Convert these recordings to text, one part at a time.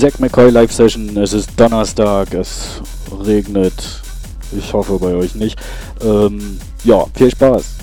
Zack McCoy Live Session. Es ist Donnerstag, es regnet Ich hoffe bei euch nicht. Ähm, ja, viel Spaß.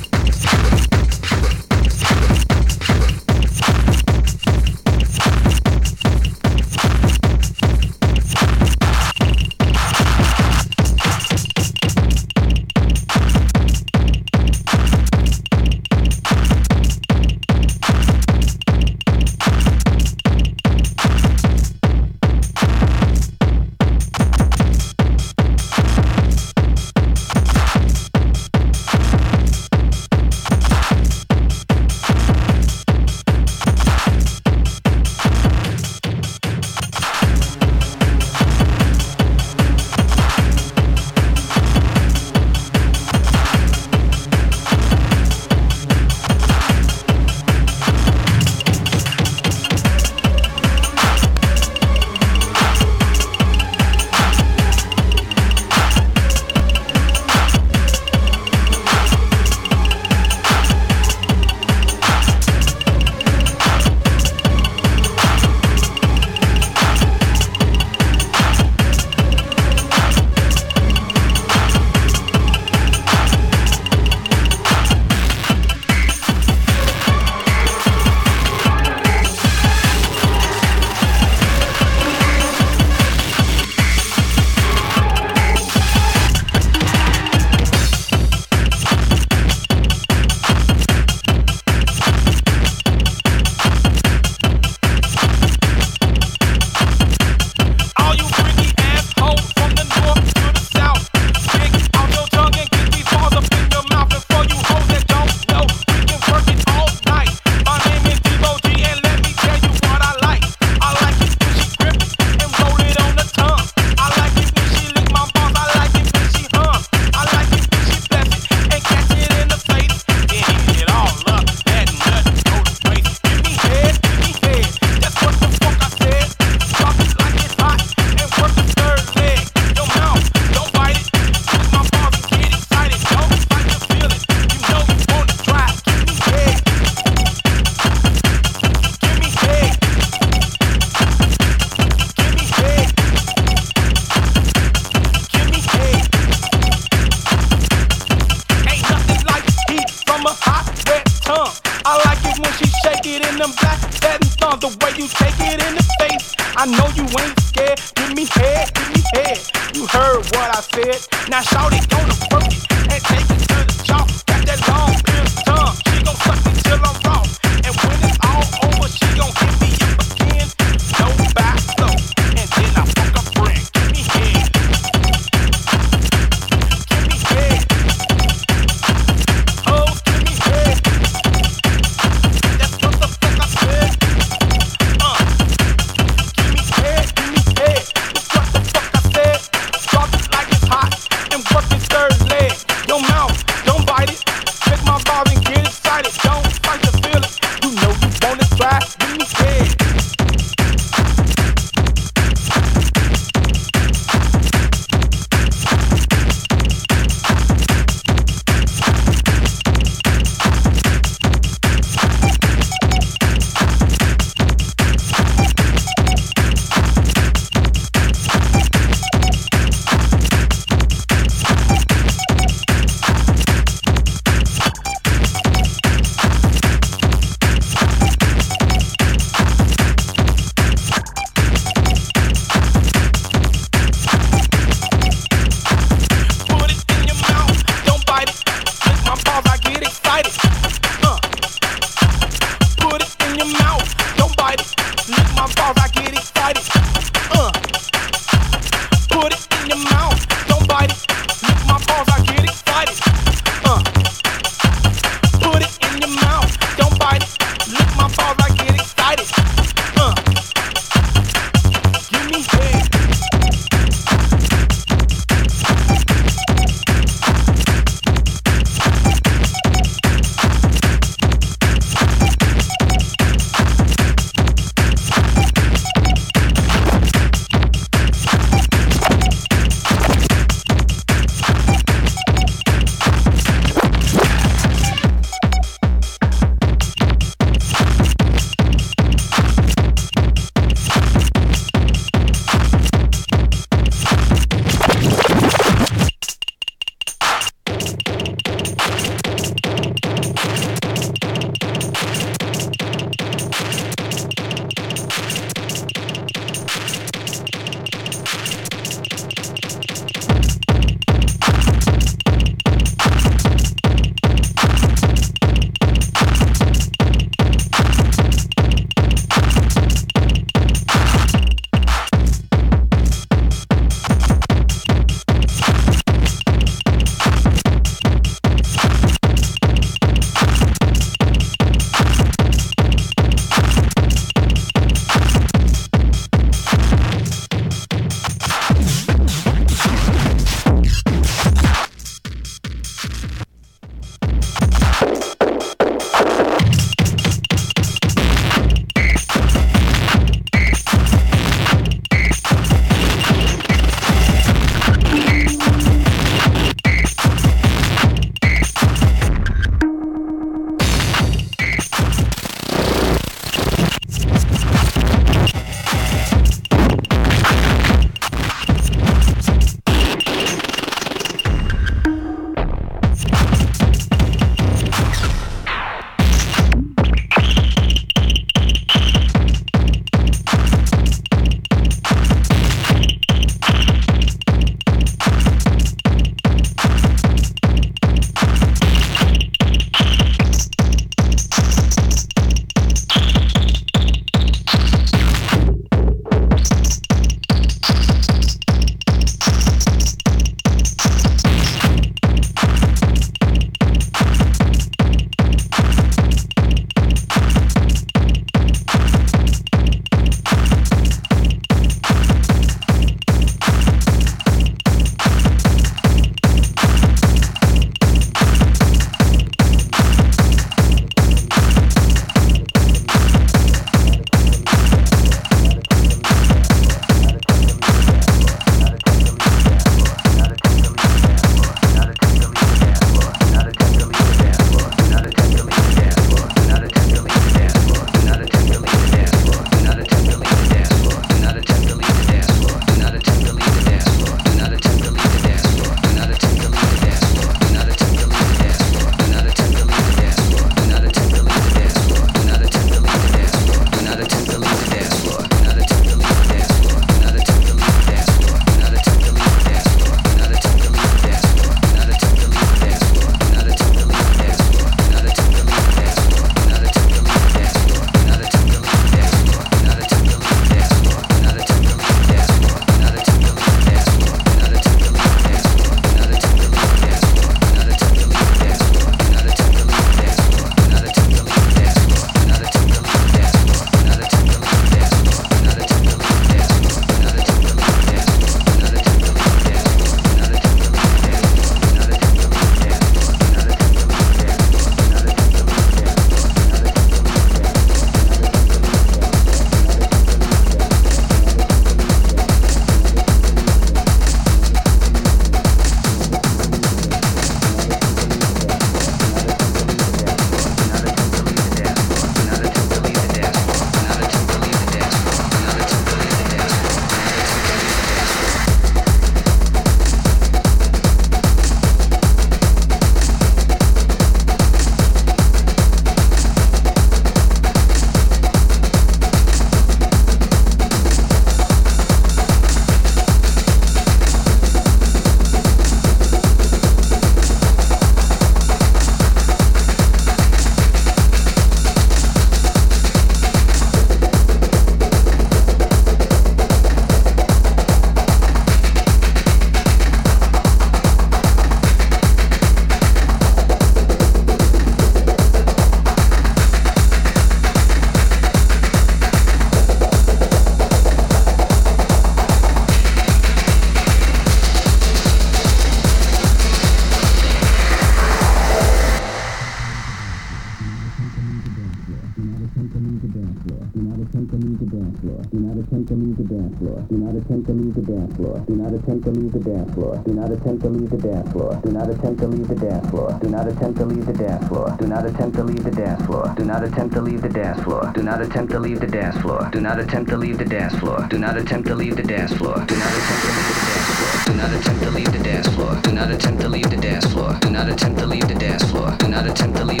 Do not attempt to leave the dance floor. Do not attempt to leave the dance floor. Do not attempt to leave the dance floor. Do not attempt to leave the dance floor. Do not attempt to leave the dance floor. Do not attempt to leave the dance floor. Do not attempt to leave the dance floor. Do not attempt to leave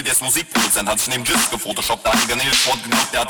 Musik-CDs, hat ihr erzählt, er ist Musikproduzent, hat sich neben Jizz gefotoshoppt, da hat die Garnele Sport geglaubt, der hat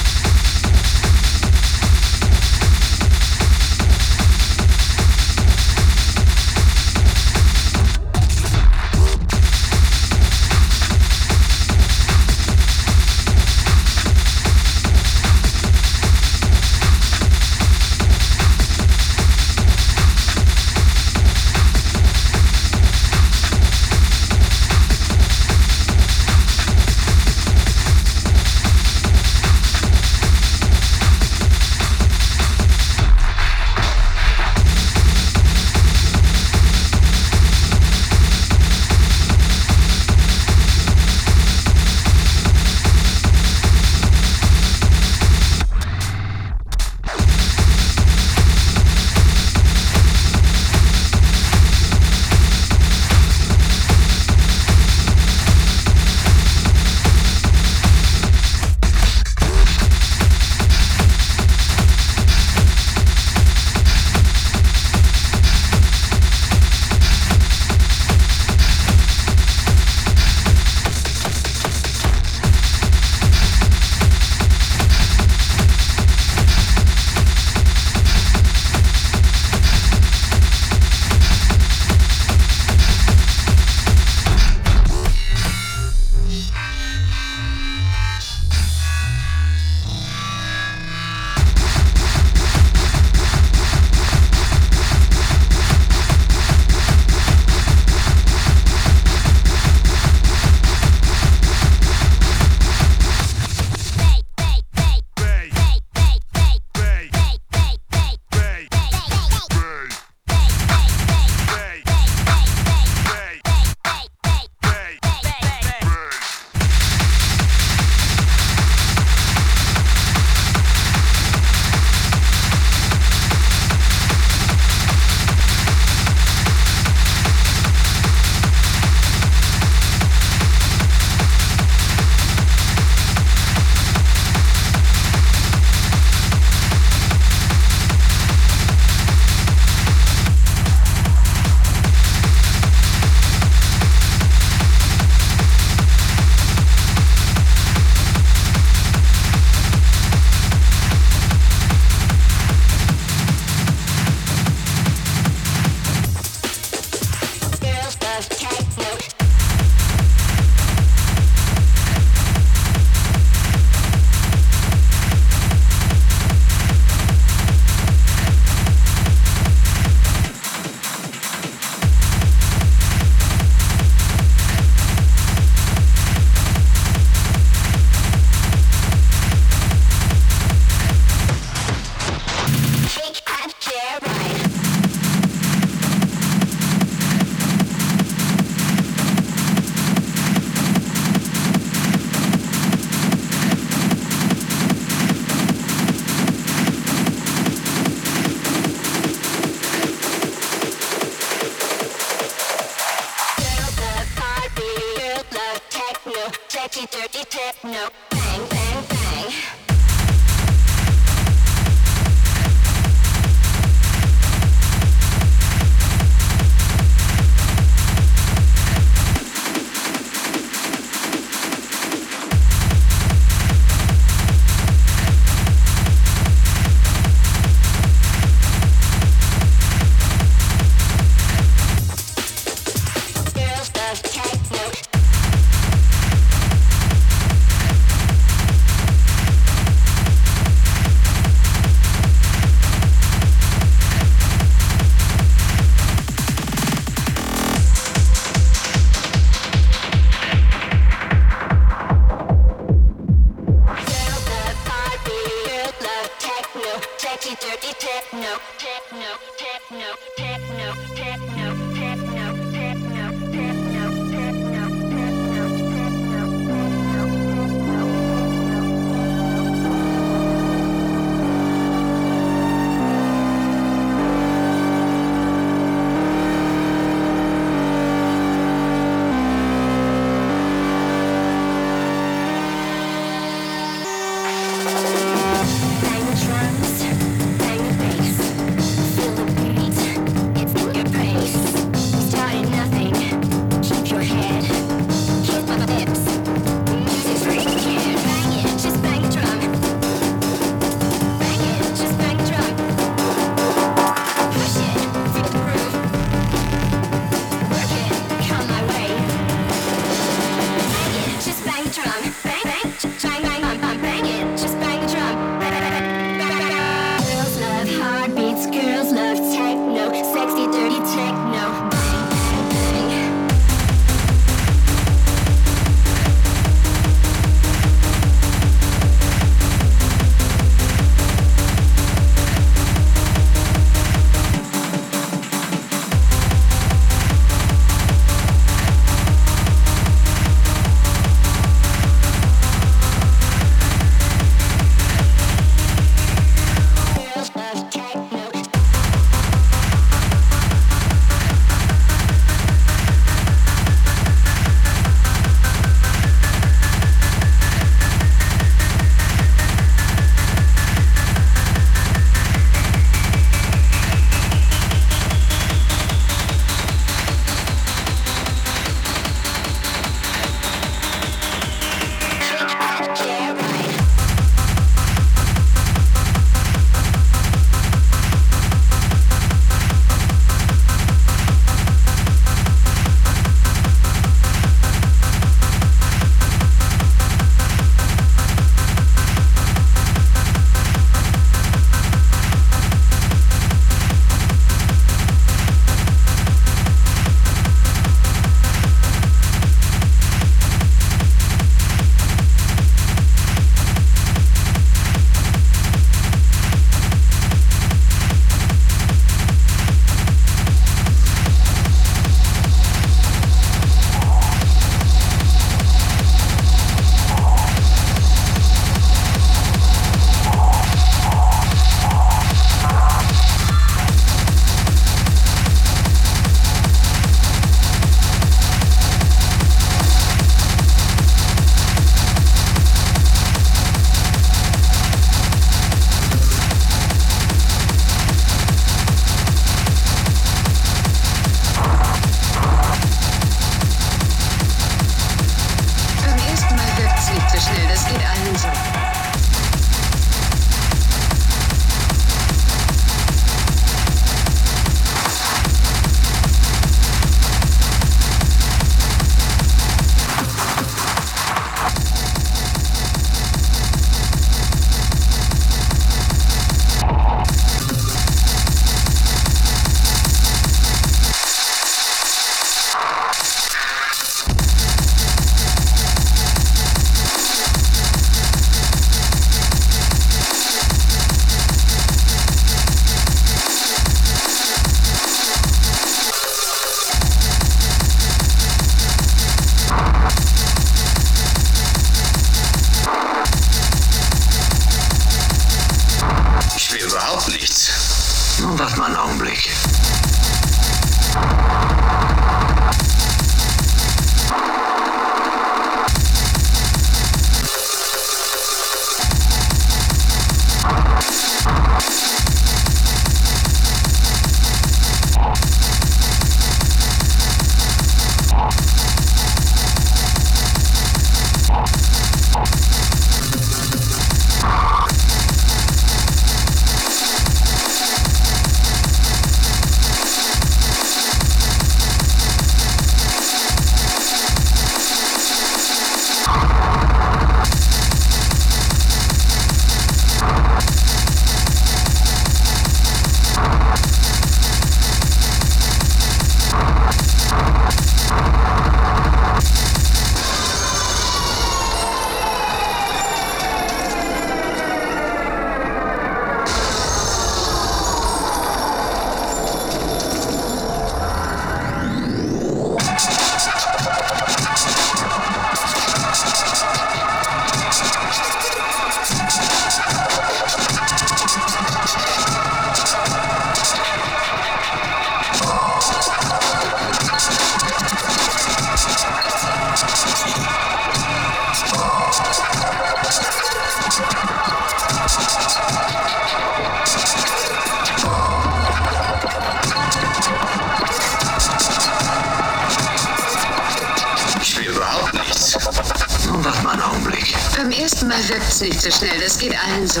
dann ersten Mal wirkt's nicht so schnell. Das geht allen so.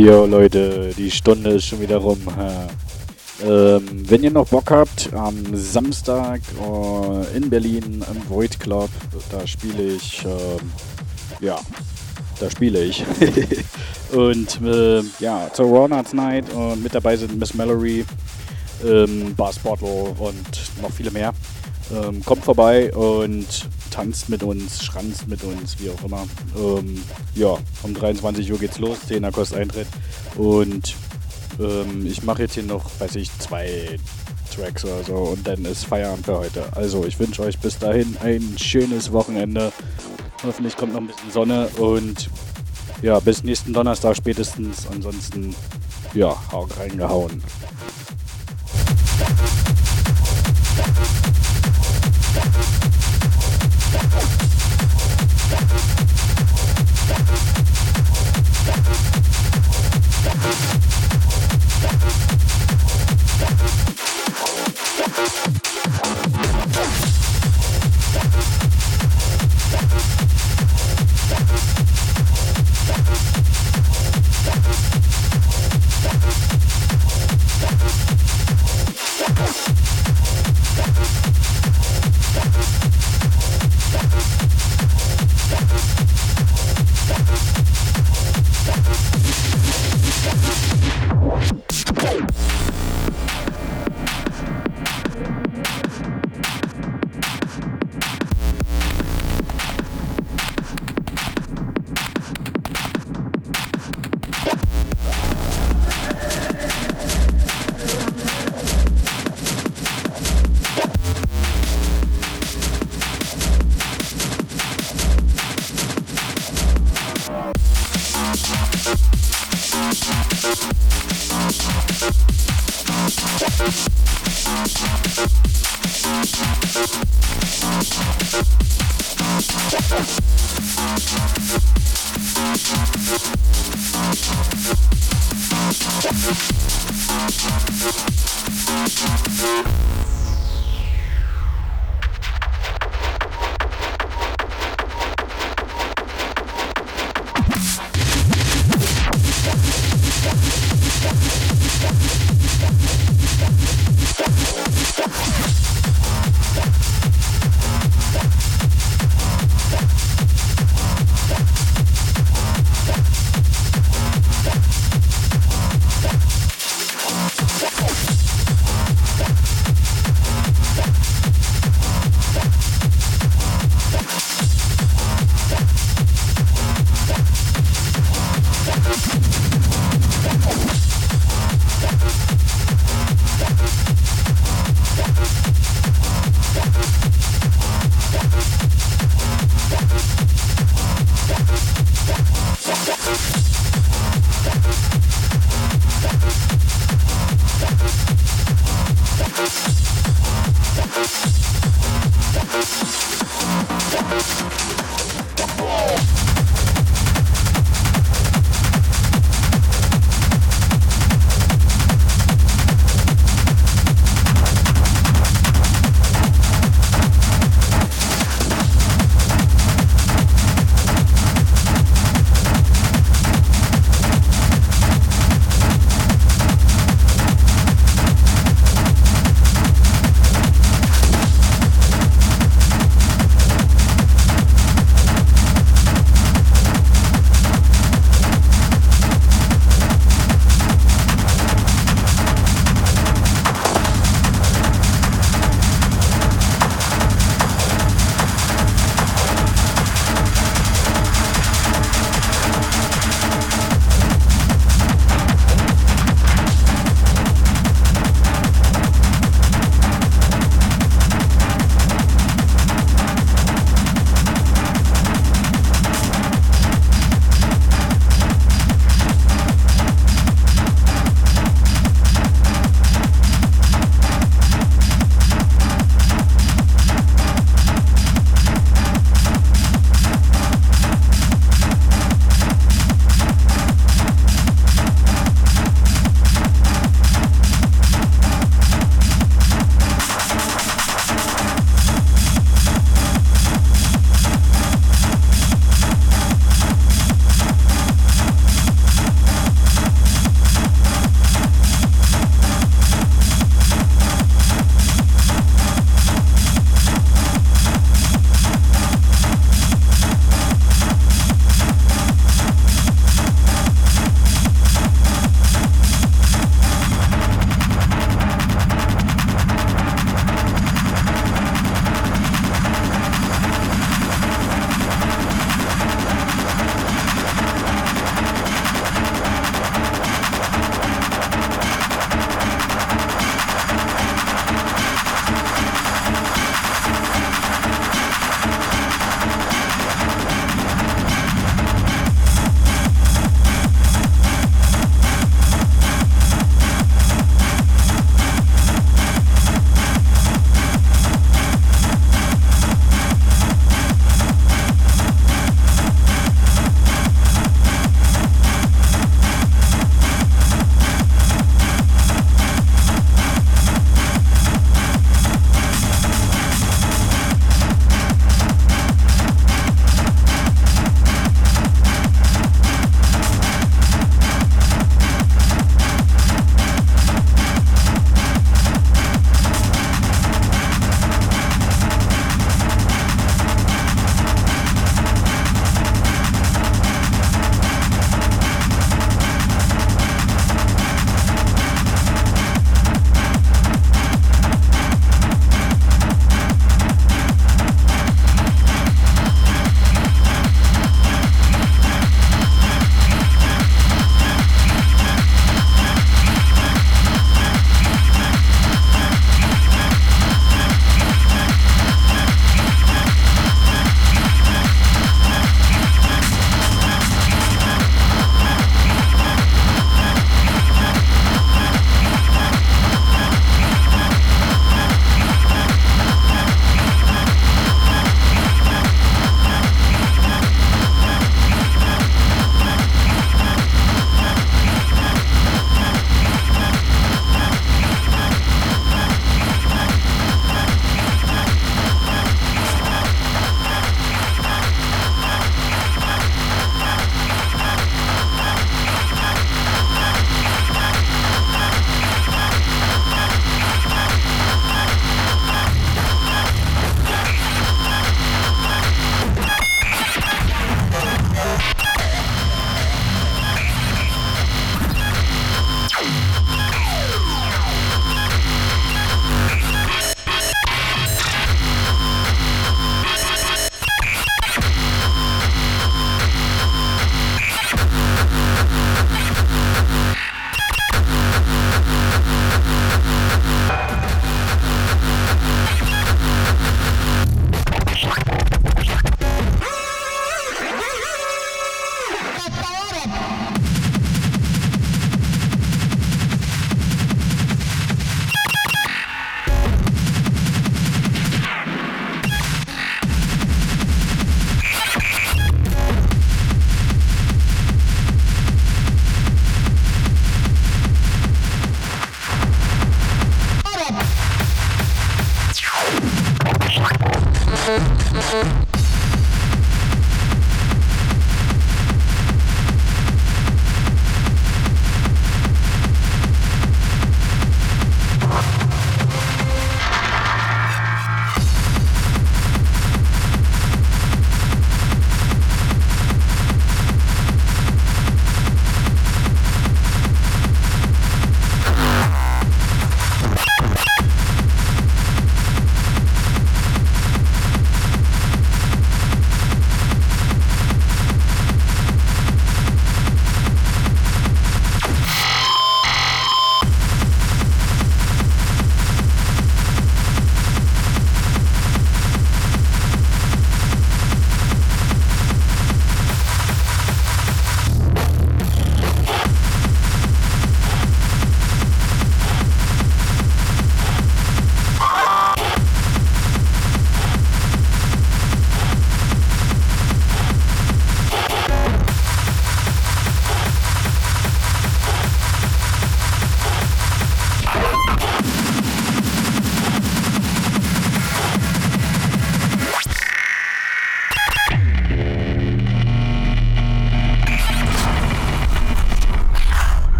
Jo Leute, die Stunde ist schon wieder rum. Ähm, wenn ihr noch Bock habt, am Samstag äh, in Berlin im Void Club, da spiele ich, ähm, ja, da spiele ich. und äh, ja, zur Nights Night und mit dabei sind Miss Mallory, ähm, Bass Bottle und noch viele mehr. Ähm, kommt vorbei und tanzt mit uns, schranzt mit uns, wie auch immer. Ähm, ja, um 23 Uhr geht's los, 10er kostet Eintritt. Und ähm, ich mache jetzt hier noch, weiß ich, zwei Tracks oder so und dann ist Feierabend für heute. Also ich wünsche euch bis dahin ein schönes Wochenende. Hoffentlich kommt noch ein bisschen Sonne und ja, bis nächsten Donnerstag spätestens. Ansonsten, ja, reingehauen.